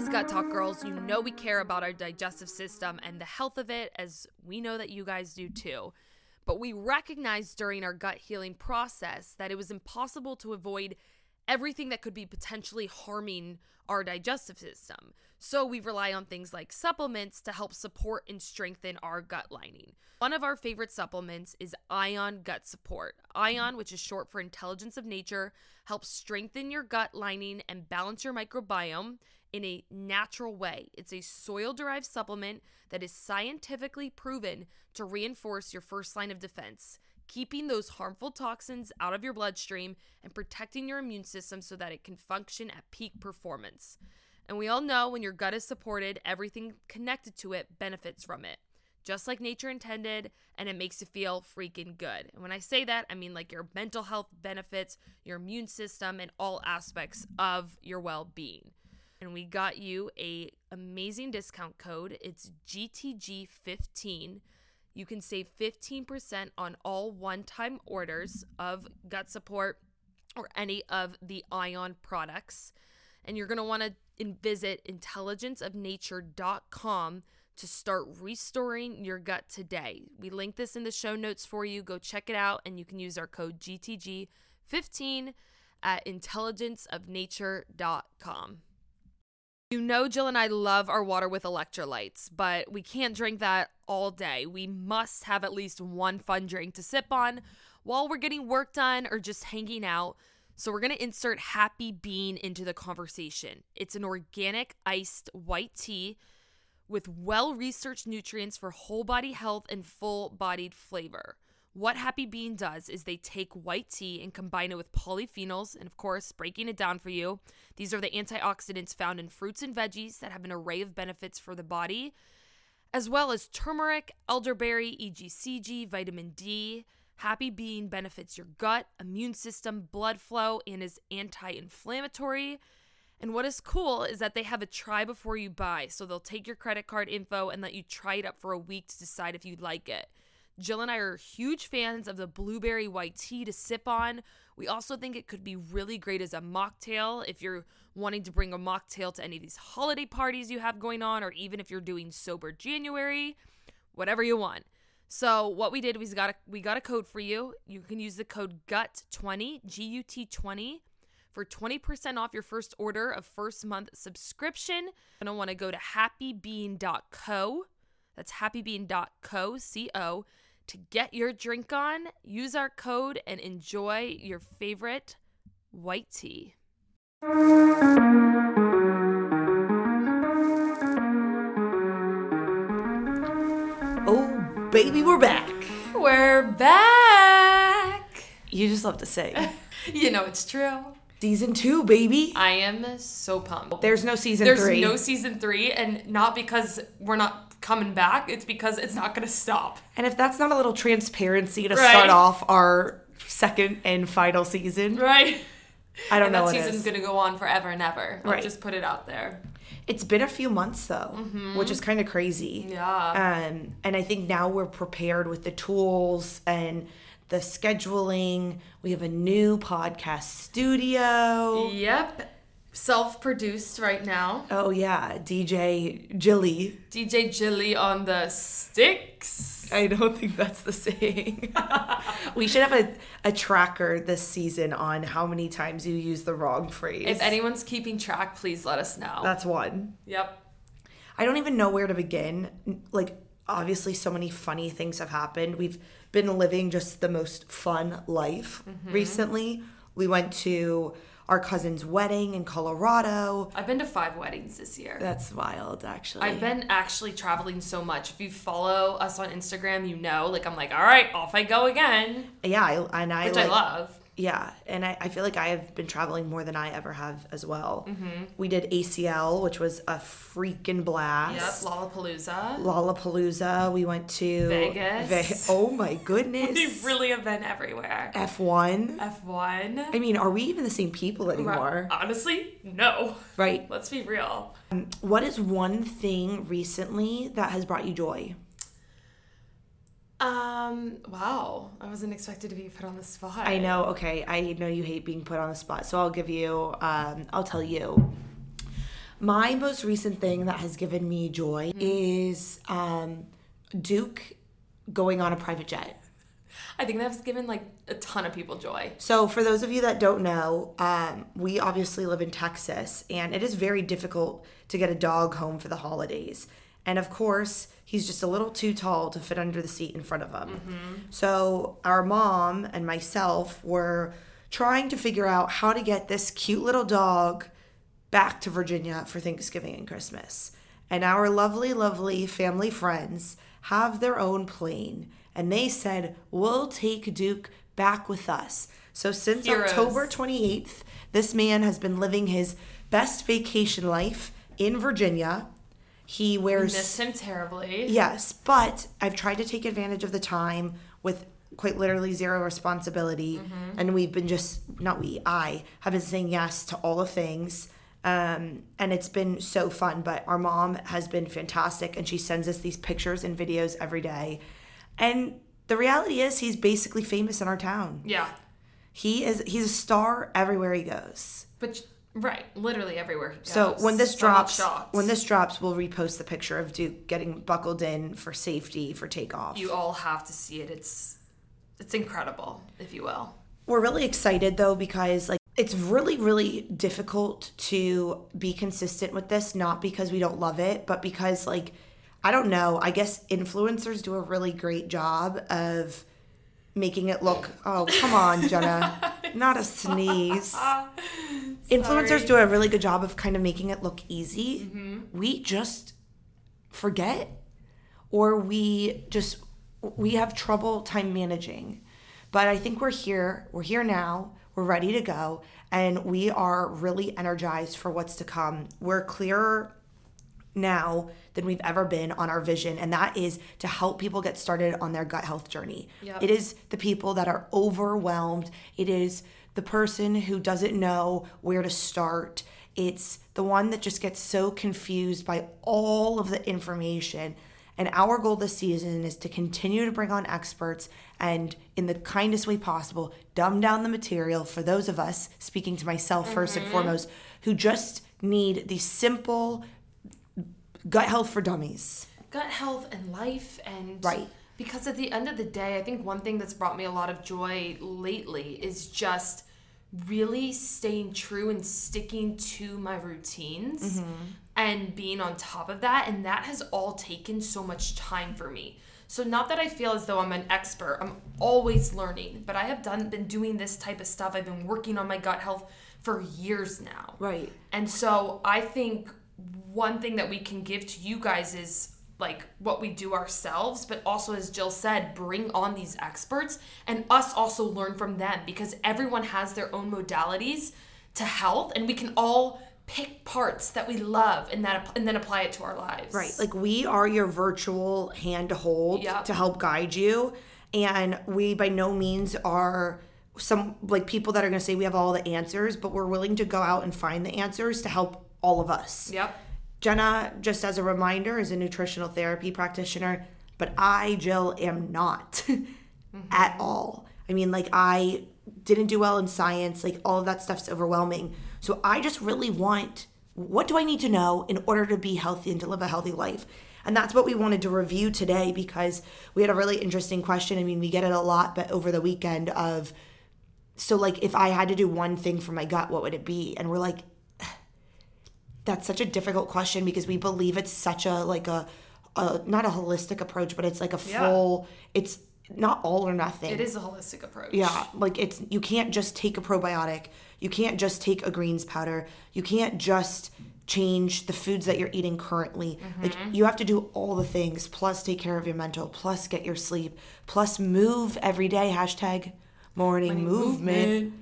As Gut Talk girls, you know we care about our digestive system and the health of it, as we know that you guys do too. But we recognized during our gut healing process that it was impossible to avoid everything that could be potentially harming our digestive system. So we rely on things like supplements to help support and strengthen our gut lining. One of our favorite supplements is Ion Gut Support. Ion, which is short for intelligence of nature, helps strengthen your gut lining and balance your microbiome in a natural way. It's a soil derived supplement that is scientifically proven to reinforce your first line of defense, keeping those harmful toxins out of your bloodstream and protecting your immune system so that it can function at peak performance. And we all know when your gut is supported, everything connected to it benefits from it. Just like nature intended, and it makes you feel freaking good. And when I say that, I mean like your mental health benefits, your immune system, and all aspects of your well being and we got you a amazing discount code. It's GTG15. You can save 15% on all one-time orders of gut support or any of the Ion products. And you're going to want to visit intelligenceofnature.com to start restoring your gut today. We link this in the show notes for you. Go check it out and you can use our code GTG15 at intelligenceofnature.com. You know, Jill and I love our water with electrolytes, but we can't drink that all day. We must have at least one fun drink to sip on while we're getting work done or just hanging out. So, we're going to insert Happy Being into the conversation. It's an organic iced white tea with well researched nutrients for whole body health and full bodied flavor. What Happy Being does is they take white tea and combine it with polyphenols, and of course, breaking it down for you, these are the antioxidants found in fruits and veggies that have an array of benefits for the body, as well as turmeric, elderberry, EGCG, vitamin D. Happy Being benefits your gut, immune system, blood flow, and is anti inflammatory. And what is cool is that they have a try before you buy. So they'll take your credit card info and let you try it up for a week to decide if you'd like it. Jill and I are huge fans of the blueberry white tea to sip on. We also think it could be really great as a mocktail if you're wanting to bring a mocktail to any of these holiday parties you have going on, or even if you're doing sober January, whatever you want. So what we did was got a, we got a code for you. You can use the code GUT20 G U T 20 for 20% off your first order of first month subscription. You're going to want to go to happybeing.co. That's happybeing.co, C O to get your drink on, use our code and enjoy your favorite white tea. Oh, baby, we're back. We're back. You just love to say. you know, it's true. Season two, baby. I am so pumped. There's no season There's three. no season three, and not because we're not coming back, it's because it's not going to stop. And if that's not a little transparency to Right. start off our second and final season, Right. I don't and know that season's going to go on forever and ever. I'll Right. just put it out there. It's been a few months though, which is kind of crazy. Mm-hmm. Yeah. Um, and I think now we're prepared with the tools and the scheduling. We have a new podcast studio. Yep. Self produced right now. Oh yeah, DJ Jilly. DJ Jilly on the sticks. I don't think that's the saying. we should have a, a tracker this season on how many times you use the wrong phrase. If anyone's keeping track, please let us know. that's one. yep. I don't even know where to begin. Like, obviously, so many funny things have happened. We've been living just the most fun life mm-hmm. recently. We went to our cousin's wedding in Colorado. I've been to five weddings this year. That's wild, actually. I've been actually traveling so much. If you follow us on Instagram, you know, like I'm like, all right, off I go again, yeah, I, and I which like, I love. Yeah, and I, I feel like I have been traveling more than I ever have as well. Mm-hmm. We did ACL, which was a freaking blast. Yep. Lollapalooza. Lollapalooza. We went to Vegas. oh my goodness. We really have been everywhere. F1. F1. I mean, are we even the same people anymore? Honestly, no. Right. Let's be real. Um, what is one thing recently that has brought you joy? Um, wow. I wasn't expected to be put on the spot. I know. Okay, I know you hate being put on the spot, so I'll give you. Um, I'll tell you. My most recent thing that has given me joy is um, Duke going on a private jet. I think that's given like a ton of people joy. So, for those of you that don't know, um, we obviously live in Texas, and it is very difficult to get a dog home for the holidays. And of course, he's just a little too tall to fit under the seat in front of him. Mm-hmm. So, our mom and myself were trying to figure out how to get this cute little dog back to Virginia for Thanksgiving and Christmas. And our lovely, lovely family friends have their own plane. And they said, We'll take Duke back with us. So since Heroes. October 28th, this man has been living his best vacation life in Virginia. He wears We Miss him terribly. Yes, but I've tried to take advantage of the time with quite literally zero responsibility. And we've been just, not we, I have been saying yes to all the things. Um, and it's been so fun. But our mom has been fantastic and she sends us these pictures and videos every day. And the reality is, he's basically famous in our town. Yeah. He is, he's a star everywhere he goes. But right, literally everywhere. So when this drops, when this drops, we'll repost the picture of Duke getting buckled in for safety for takeoff. you all have to see it. It's it's incredible, if you will. We're really excited though because like it's really really difficult to be consistent with this not because we don't love it but because like I don't know, I guess influencers do a really great job of making it look oh come on Jenna not a sneeze influencers do a really good job of kind of making it look easy. Mm-hmm. We just forget or we just we have trouble time managing. But i think we're here we're here now we're ready to go and we are really energized for what's to come. We're clearer now than we've ever been on our vision and that is to help people get started on their gut health journey. Yep. it is the people that are overwhelmed. It is the person who doesn't know where to start it's the one that just gets so confused by all of the information and our goal this season is to continue to bring on experts and, in the kindest way possible, dumb down the material for those of us, speaking to myself 1st and mm-hmm. foremost, who just need the simple gut health for dummies. gut health and life and Right. because at the end of the day i think one thing that's brought me a lot of joy lately is just really staying true and sticking to my routines mm-hmm. and being on top of that and that has all taken so much time for me. So not that i feel as though i'm an expert i'm always learning but i have done been doing this type of stuff. I've been working on my gut health for years now. Right. and so I think one thing that we can give to you guys is like what we do ourselves, but also, as Jill said, bring on these experts and us also learn from them because everyone has their own modalities to health, and we can all pick parts that we love and that and then apply it to our lives. Right. Like we are your virtual hand to hold Yep. to help guide you. And we by no means are some like people that are going to say we have all the answers, but we're willing to go out and find the answers to help all of us. Yep. Jenna, just as a reminder, is a nutritional therapy practitioner, but I, Jill, am not at all. I mean, like, I didn't do well in science, like, all of that stuff's overwhelming. So I just really want what do I need to know in order to be healthy and to live a healthy life? And that's what we wanted to review today because we had a really interesting question. I mean, we get it a lot, but over the weekend of, so like, if I had to do one thing for my gut, what would it be? And we're like, that's such a difficult question because we believe it's such a like a, a not a holistic approach but it's like a Yeah. full it's not all or nothing It is a holistic approach. yeah like it's you can't just take a probiotic you can't just take a greens powder you can't just change the foods that you're eating currently like you have to do all the things plus take care of your mental plus get your sleep plus move every day hashtag morning, movement.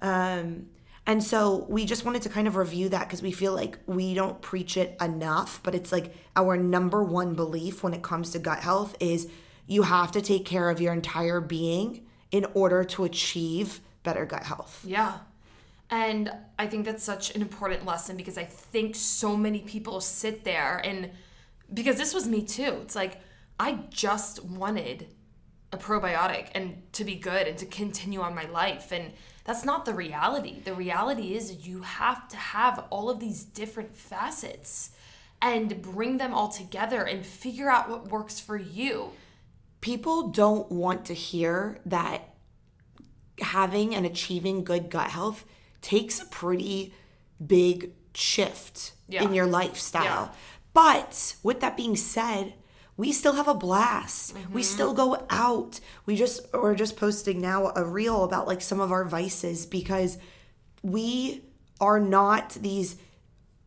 Um, and so we just wanted to kind of review that because we feel like we don't preach it enough, but it's like our number one belief when it comes to gut health is you have to take care of your entire being in order to achieve better gut health. Yeah. And I think that's such an important lesson because I think so many people sit there and because this was me too. It's like I just wanted a probiotic and to be good and to continue on my life and that's not the reality. The reality is you have to have all of these different facets and bring them all together and figure out what works for you. People don't want to hear that having and achieving good gut health takes a pretty big shift Yeah. in your lifestyle. Yeah. But with that being said, we still have a blast. Mm-hmm. We still go out. We just we're just posting now a reel about like some of our vices because we are not these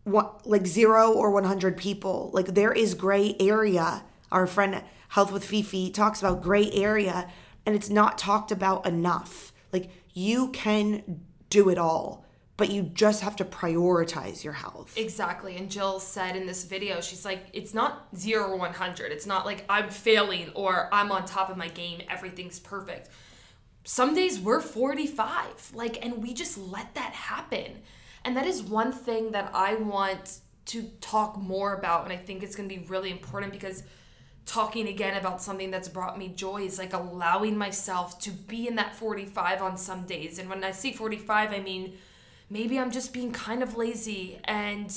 what like zero or 100 people. Like there is gray area. Our friend Health with Fifi talks about gray area and it's not talked about enough. Like you can do it all, but you just have to prioritize your health. Exactly. And Jill said in this video, she's like, it's not zero or 100. It's not like I'm failing or I'm on top of my game. Everything's perfect. Some days we're 45. Like, and we just let that happen. And that is one thing that I want to talk more about. And I think it's to be really important because talking again about something that's brought me joy is like allowing myself to be in that 45 on some days. And when I say 45, I mean, maybe I'm just being kind of lazy and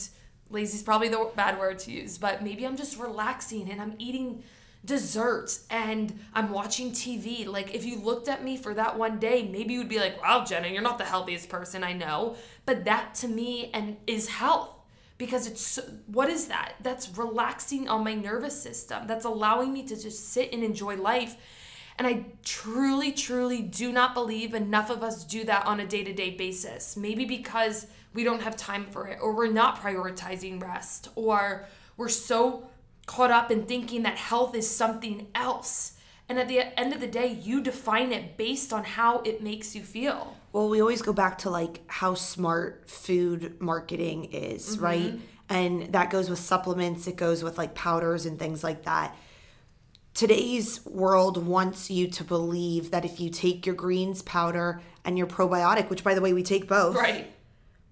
lazy is probably the bad word to use, but maybe I'm just relaxing and I'm eating dessert and I'm watching TV. Like if you looked at me for that one day, maybe you would be like, "Wow, Jenna, you're not the healthiest person I know." But that to me and is health because it's what is that? That's relaxing on my nervous system. That's allowing me to just sit and enjoy life. And I truly, truly do not believe enough of us do that on a day to day basis. Maybe because we don't have time for it, or we're not prioritizing rest, or we're so caught up in thinking that health is something else. And at the end of the day, you define it based on how it makes you feel. Well, we always go back to like how smart food marketing is, mm-hmm. right? And that goes with supplements, it goes with like powders and things like that. Today's world wants you to believe that if you take your greens powder and your probiotic, which by the way, we take both, Right.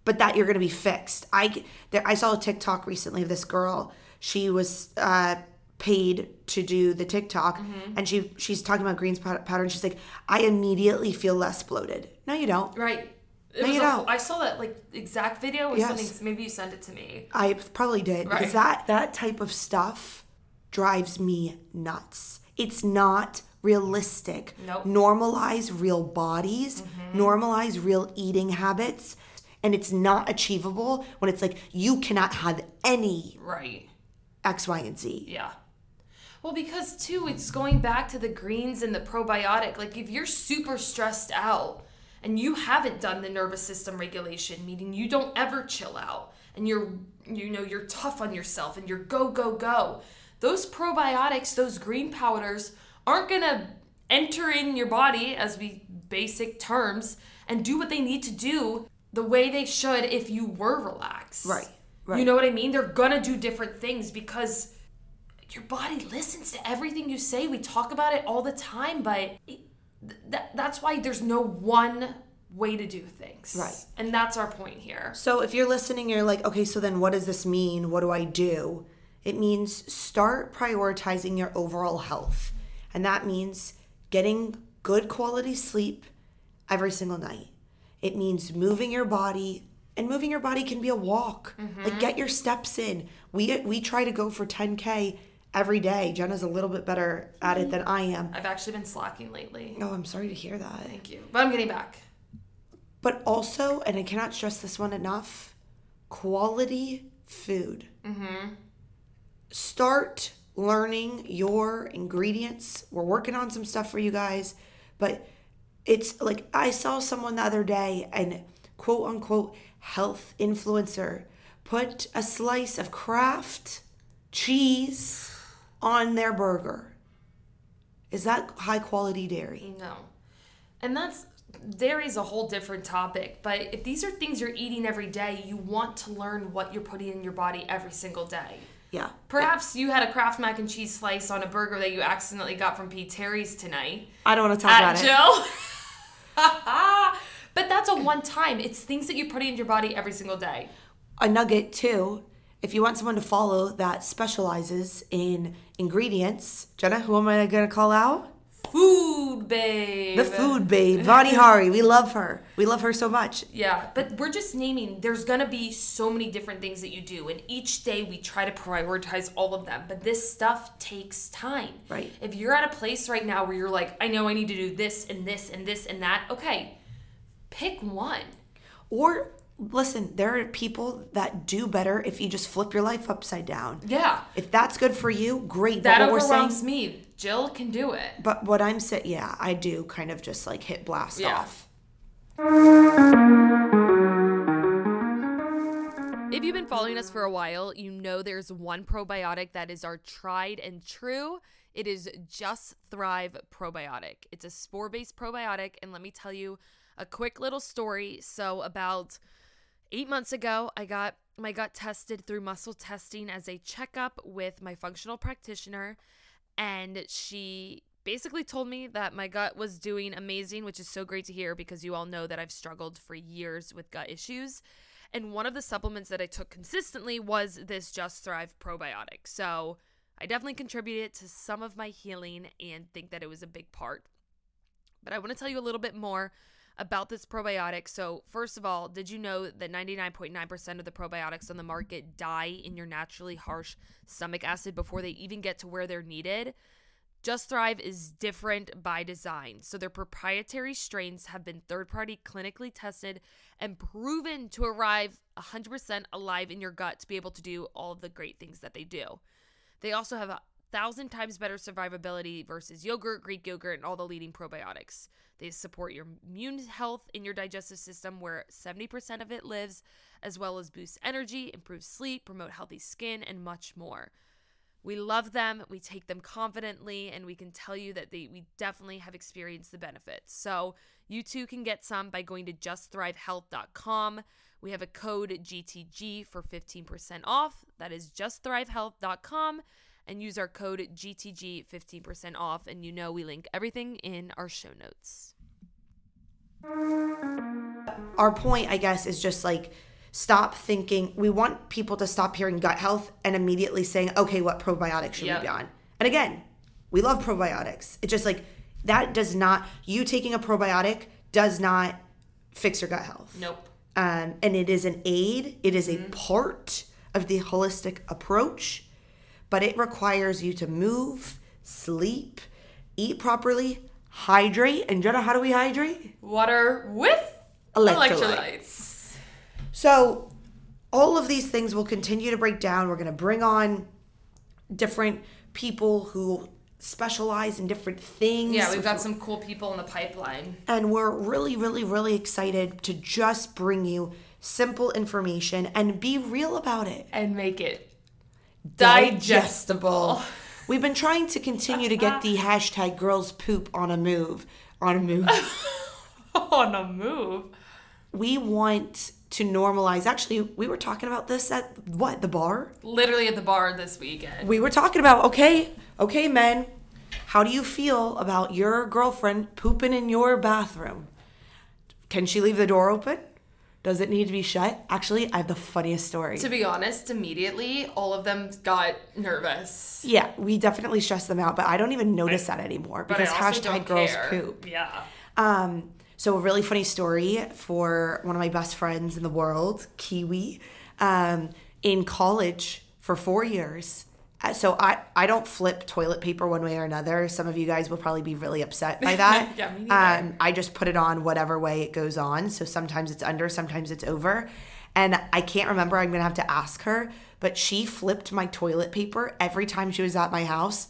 but that you're going to be fixed. I there, I saw a TikTok recently of this girl. She was uh, paid to do the TikTok, and she she's talking about greens powder, and she's like, I immediately feel less bloated. No, you don't. Right. It No, you don't. I saw that like exact video Yes. Maybe you sent it to me. I probably did Right. because that that type of stuff drives me nuts. It's not realistic. Nope. Normalize real bodies, mm-hmm. normalize real eating habits, and it's not achievable when it's like you cannot have any Right. X, Y, and Z. Yeah. Well, because too, it's going back to the greens and the probiotic. Like, if you're super stressed out and you haven't done the nervous system regulation, meaning you don't ever chill out and you're, you know, you're tough on yourself and you're go, go, go, those probiotics, those green powders aren't gonna enter in your body, as we basic terms, and do what they need to do the way they should if you were relaxed. Right, right. You know what I mean? They're gonna do different things because your body listens to everything you say. We talk about it all the time, but it, th- that, that's why there's no one way to do things. Right. And that's our point here. So if you're listening, you're like, okay, so then what does this mean? What do I do? It means start prioritizing your overall health. And that means getting good quality sleep every single night. It means moving your body, and moving your body can be a walk. Like mm-hmm. get your steps in. We we try to go for 10k every day. Jenna's a little bit better at it mm-hmm. than I am. I've actually been slacking lately. Oh, I'm sorry to hear that. Thank you. But I'm getting back. But also, and I cannot stress this one enough, quality food. Mm-hmm. Start learning your ingredients. We're working on some stuff for you guys, but it's like I saw someone the other day and quote unquote health influencer put a slice of Kraft cheese on their burger. Is that high quality dairy? No. And that's dairy is a whole different topic, but if these are things you're eating every day, you want to learn what you're putting in your body every single day. Yeah. Perhaps you had a Kraft mac and cheese slice on a burger that you accidentally got from P. Terry's tonight. I don't want to talk about it. Jill. but that's a one time. It's things that you put in your body every single day. a nugget too. If you want someone to follow that specializes in ingredients, Jenna, who am I gonna call out? Food, babe. The food babe, Vani Hari. We love her. We love her so much. Yeah, but we're just naming. There's gonna be so many different things that you do, and each day we try to prioritize all of them. But this stuff takes time. Right. If you're at a place right now where you're like, I know I need to do this and this and this and that. Okay, pick one. Or listen, there are people that do better if you just flip your life upside down. Yeah, If that's good for you, great. that but what we're saying, me. Jill can do it. but what I'm saying, yeah, I do kind of just like hit blast Yeah. off. If you've been following us for a while, you know there's one probiotic that is our tried and true. It is Just Thrive Probiotic. It's a spore based probiotic. And let me tell you a quick little story. So, about eight months ago, I got my gut tested through muscle testing as a checkup with my functional practitioner. And she basically told me that my gut was doing amazing, which is so great to hear because you all know that I've struggled for years with gut issues. And one of the supplements that I took consistently was this Just Thrive probiotic. So I definitely contributed to some of my healing and think that it was a big part. But I want to tell you a little bit more about this probiotic. So, first of all, did you know that 99.9% of the probiotics on the market die in your naturally harsh stomach acid before they even get to where they're needed? Just Thrive is different by design. So, their proprietary strains have been third party clinically tested and proven to arrive 100% alive in your gut to be able to do all of the great things that they do. They also have a thousand times better survivability versus yogurt, Greek yogurt, and all the leading probiotics. They support your immune health in your digestive system, where 70% of it lives, as well as boost energy, improve sleep, promote healthy skin, and much more. We love them, we take them confidently, and we can tell you that they we definitely have experienced the benefits. So you too can get some by going to justthrivehealth.com. We have a code GTG for 15% off. That is justthrivehealth.com and use our code GTG 15% off. And you know we link everything in our show notes. Our point, I guess, is just like stop thinking. We want people to stop hearing gut health and immediately saying, okay, what probiotic should Yep. we be on? And again, we love probiotics. It's just like that does not, you taking a probiotic does not fix your gut health. Nope. um, and it is an aid it is a part of the holistic approach but it requires you to move sleep eat properly hydrate and jenna how do we hydrate Water with Electrolyte. electrolytes. so all of these things will continue to break down we're going to bring on different people who specialize in different things Yeah, we've got some cool people in the pipeline. and we're really really really excited to just bring you simple information and be real about it And make it digestible. We've been trying to continue to get the hashtag girls poop on a move. On a move. on a move. we want to normalize. Actually, we were talking about this at what, the bar? Literally at the bar this weekend. We were talking about, okay, okay, men, how do you feel about your girlfriend pooping in your bathroom? Can she leave the door open? Does it need to be shut? Actually, I have the funniest story. To be honest, immediately all of them got nervous. yeah, we definitely stressed them out, but I don't even notice that anymore because I hashtag girls care. poop. Yeah. Um, so a really funny story for one of my best friends in the world, Kiwi, um, in college for four years. Uh, So I, I don't flip toilet paper one way or another. Some of you guys will probably be really upset by that. Yeah, me neither. um, I just put it on whatever way it goes on. So sometimes it's under, sometimes it's over. And I can't remember. I'm gonna have to ask her. But she flipped my toilet paper every time she was at my house.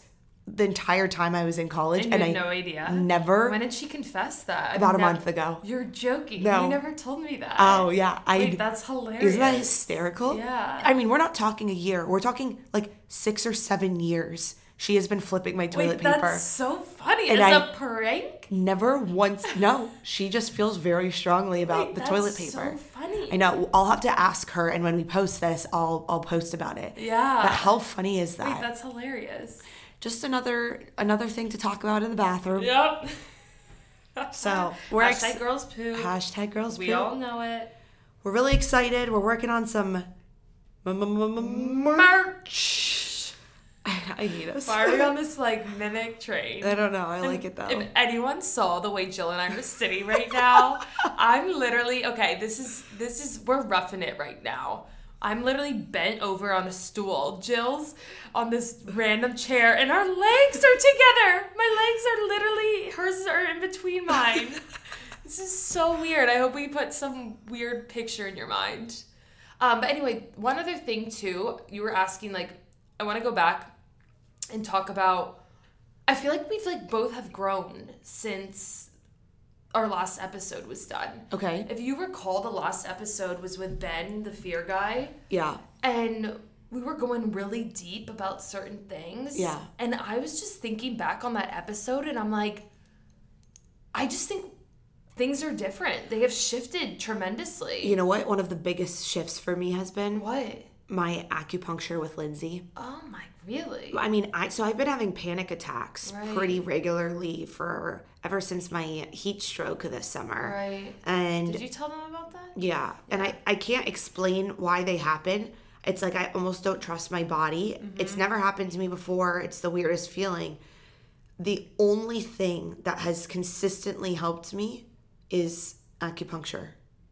The entire time I was in college, And and I had no idea. never When did she confess that? About a nev- month ago. You're joking. No. You never told me that. Oh yeah, I. Wait, that's hilarious. isn't that hysterical? Yeah. I mean, we're not talking a year. We're talking like six or seven years She has been flipping my toilet Wait, paper. that's so funny. And As I- a prank? Never once. No, she just feels very strongly about Wait, the toilet paper. so funny. I know. I'll have to ask her, and when we post this, I'll I'll post about it. Yeah. But how funny is that? Wait, that's hilarious. Just another another thing to talk about in the bathroom. Yep. So we're Hashtag ex- girls poo. hashtag girls. we poop. all know it. We're really excited. We're working on some merch. I need us. Why are we on this like mimic train? I don't know. I like it though. If anyone saw the way Jill and I are sitting right now, I'm literally okay. This is this is we're roughing it right now. I'm literally bent over on a stool. Jill's on this random chair, and our legs are together. My legs are literally hers are in between mine. this is so weird. I hope we put some weird picture in your mind. Um, but anyway, one other thing too, you were asking like, I want to go back and talk about I feel like we've like both have grown since our last episode was done. Okay. If you recall, the last episode was with Ben, the fear guy, Yeah. and we were going really deep about certain things. Yeah. And I was just thinking back on that episode, and I'm like, I just think things are different. They have shifted tremendously. You know what? One of the biggest shifts for me has been What? My acupuncture with Lindsay. Oh my, really? I mean, I so I've been having panic attacks Right. pretty regularly for ever since my heat stroke this summer. Right. And Did you tell them about that? yeah, and I I can't explain why they happen. It's like I almost don't trust my body. Mm-hmm. It's never happened to me before. It's the weirdest feeling. The only thing that has consistently helped me is acupuncture.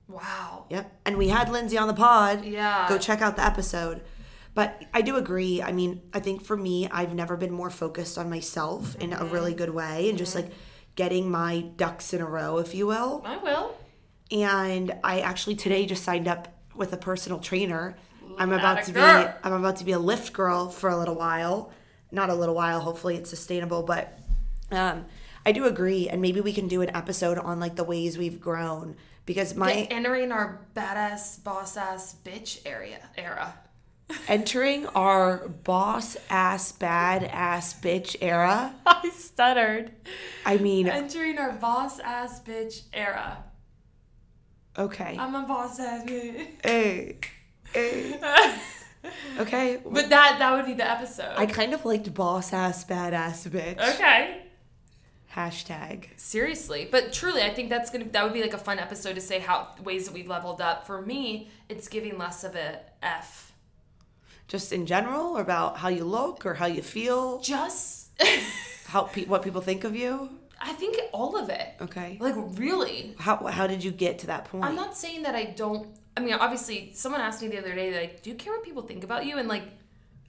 Wow. Yep. And we had Lindsay on the pod. Yeah. Go check out the episode. But I do agree. I mean, I think for me, I've never been more focused on myself in a really good way and just like getting my ducks in a row, if you will. I will. And I actually today just signed up with a personal trainer. I'm about to be. I'm about to be a lift girl for a little while. Not a little while, hopefully it's sustainable, but um I do agree and maybe we can do an episode on like the ways we've grown because my Get- entering our badass boss ass bitch area era. entering our boss ass bad ass bitch era. I stuttered. I mean, Entering our boss ass bitch era. okay. I'm a boss ass bitch. Hey. Hey. Okay. But that that would be the episode. I kind of liked boss ass badass bitch. okay. Hashtag. Seriously, but truly, I think that's gonna that would be like a fun episode to say how ways that we've leveled up. For me, it's giving less of a F. Just in general, or about how you look, or how you feel, Just, how pe- what people think of you. I think all of it. Okay. Like really, How how did you get to that point? I'm not saying that I don't. I mean, obviously, someone asked me the other day, like, "Do you care what people think about you?" And like,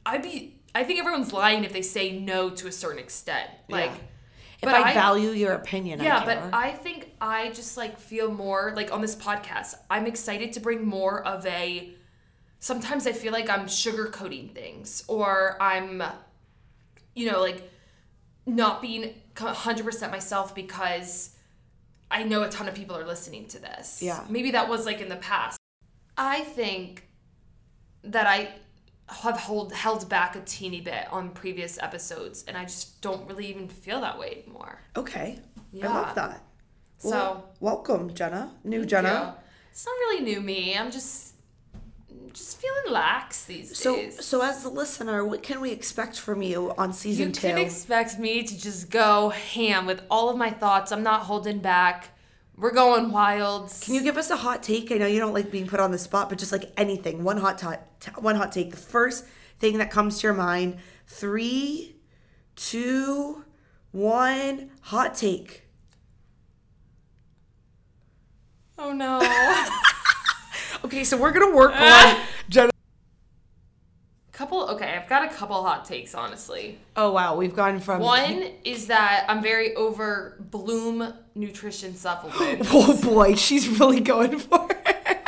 I'd be. I think everyone's lying if they say no to a certain extent. Like, Yeah. But I, I- value your opinion, yeah, I but. I think I just like feel more like on this podcast. I'm excited to bring more of a. Sometimes I feel like I'm sugarcoating things, or I'm, you know, like not being 100% myself because I know a ton of people are listening to this. Yeah. Maybe that was like in the past. I think that I have hold, held back a teeny bit on previous episodes, and I just don't really even feel that way anymore. okay. I love that. So, welcome, Jenna. New Jenna. you. It's not really new me. I'm just just feeling lax these So, days. so as the listener, what can we expect from you on season you two? can expect me to just go ham with all of my thoughts. I'm not holding back. We're going wild. Can you give us a hot take? I know you don't like being put on the spot, but just like anything, one hot t- one hot take. The first thing that comes to your mind. Three, two, one. Hot take. Oh no. Okay, so we're gonna work on. couple okay, I've got a couple hot takes honestly. Oh wow, we've gone from One is that I'm very over Bloom nutrition supplements. Oh boy, she's really going for it.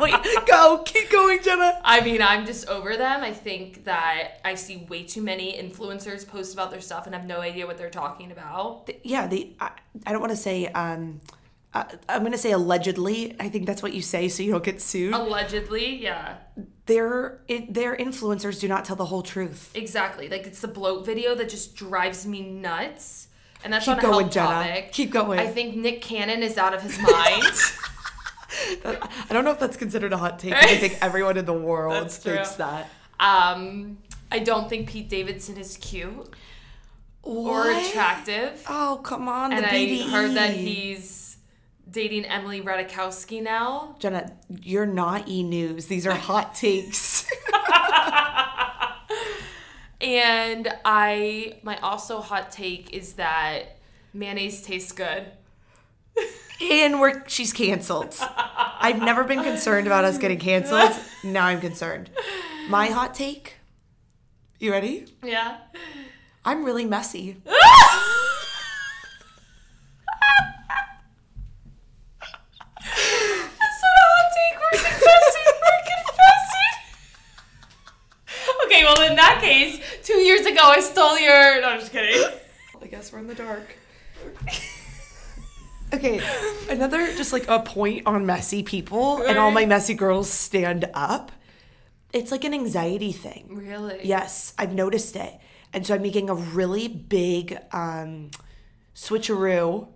Wait, go, keep going, Jenna. I mean, I'm just over them. I think that I see way too many influencers post about their stuff and have no idea what they're talking about. Yeah, the I, I don't want to say um uh, I'm gonna say allegedly. I think that's what you say, so you don't get sued. Allegedly, yeah. Their it, their influencers do not tell the whole truth. Exactly. Like it's the bloat video that just drives me nuts. And that's Keep on a going, health Jenna. topic. Keep going. I think Nick Cannon is out of his mind. I don't know if that's considered a hot take. but I think everyone in the world That's true. thinks that. um, I don't think Pete Davidson is cute or attractive. Oh come on, and the I BDE. heard that he's dating Emily Ratajkowski now. Jenna, you're not e news. These are hot takes. And I my also hot take is that mayonnaise tastes good. and we're she's canceled. I've never been concerned about us getting canceled. Now I'm concerned. My hot take. You ready? Yeah. I'm really messy. That's not a hot take. We're confessing. We're confessing. Okay, well in that case, two years ago I stole your. No, I'm just kidding. I guess we're in the dark. Okay, another just like a point on messy people and all my messy girls stand up. It's like an anxiety thing. Really? Yes, I've noticed it. And so I'm making a really big um, switcheroo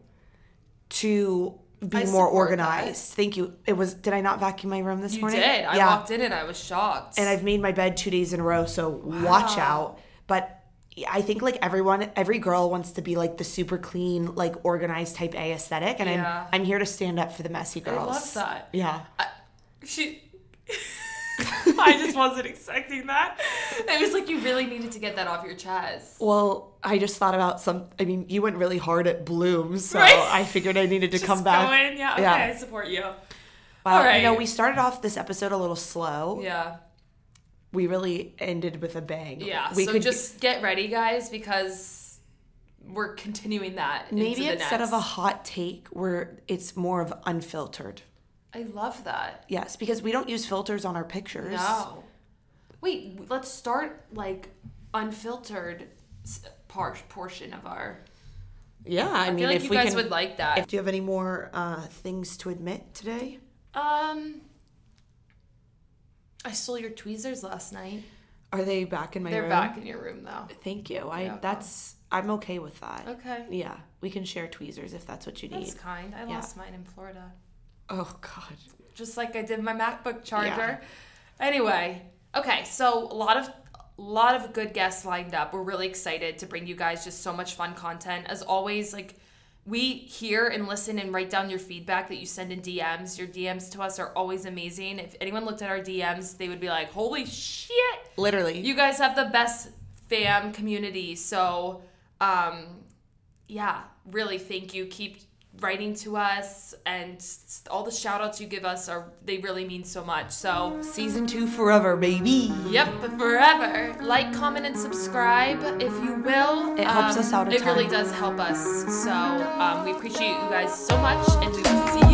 to be I more organized. Thank you. It was did I not vacuum my room this You morning? did. I walked in and I was shocked. and I've made my bed two days in a row, so watch out. But I think like everyone, every girl wants to be like the super clean, like organized type A aesthetic, and Yeah. I'm I'm here to stand up for the messy girls. I love that. Yeah. she. I just wasn't expecting that. It was like you really needed to get that off your chest. Well, I just thought about some. I mean, you went really hard at Blooms, so Right. I figured I needed to Just come back. Go in. Yeah. Okay. Yeah. I support you. Wow, All You know, we started off this episode a little slow. Yeah. We really ended with a bang. Yeah. We so could just get ready, guys, because we're continuing that. maybe into the instead of a hot take, where it's more of unfiltered. I love that. Yes, because we don't use filters on our pictures. No. Wait, let's start like unfiltered par- portion of our. Yeah, I, I mean, feel like if you we guys can, would like that. If, do you have any more uh, things to admit today? um, I stole your tweezers last night. Are they back in my They're room? back in your room though. Thank you. I Yeah. that's I'm okay with that. Okay. Yeah, we can share tweezers if that's what you need. That's kind. I Yeah. lost mine in Florida. Oh God. just like I did my MacBook charger. Anyway, okay, so a lot of a lot of good guests lined up. We're really excited to bring you guys just so much fun content. As always, like we hear and listen and write down your feedback that you send in DMs. Your DMs to us are always amazing. If anyone looked at our DMs, they would be like, "Holy shit, Literally. you guys have the best fam community." So, um, yeah, really thank you. Keep writing to us and all the shout outs you give us are they really mean so much. So, Season two forever, baby. Yep, forever. Like, comment, and subscribe if you will. It helps us out a ton. It really does help us. So um, we appreciate you guys so much, and we will see you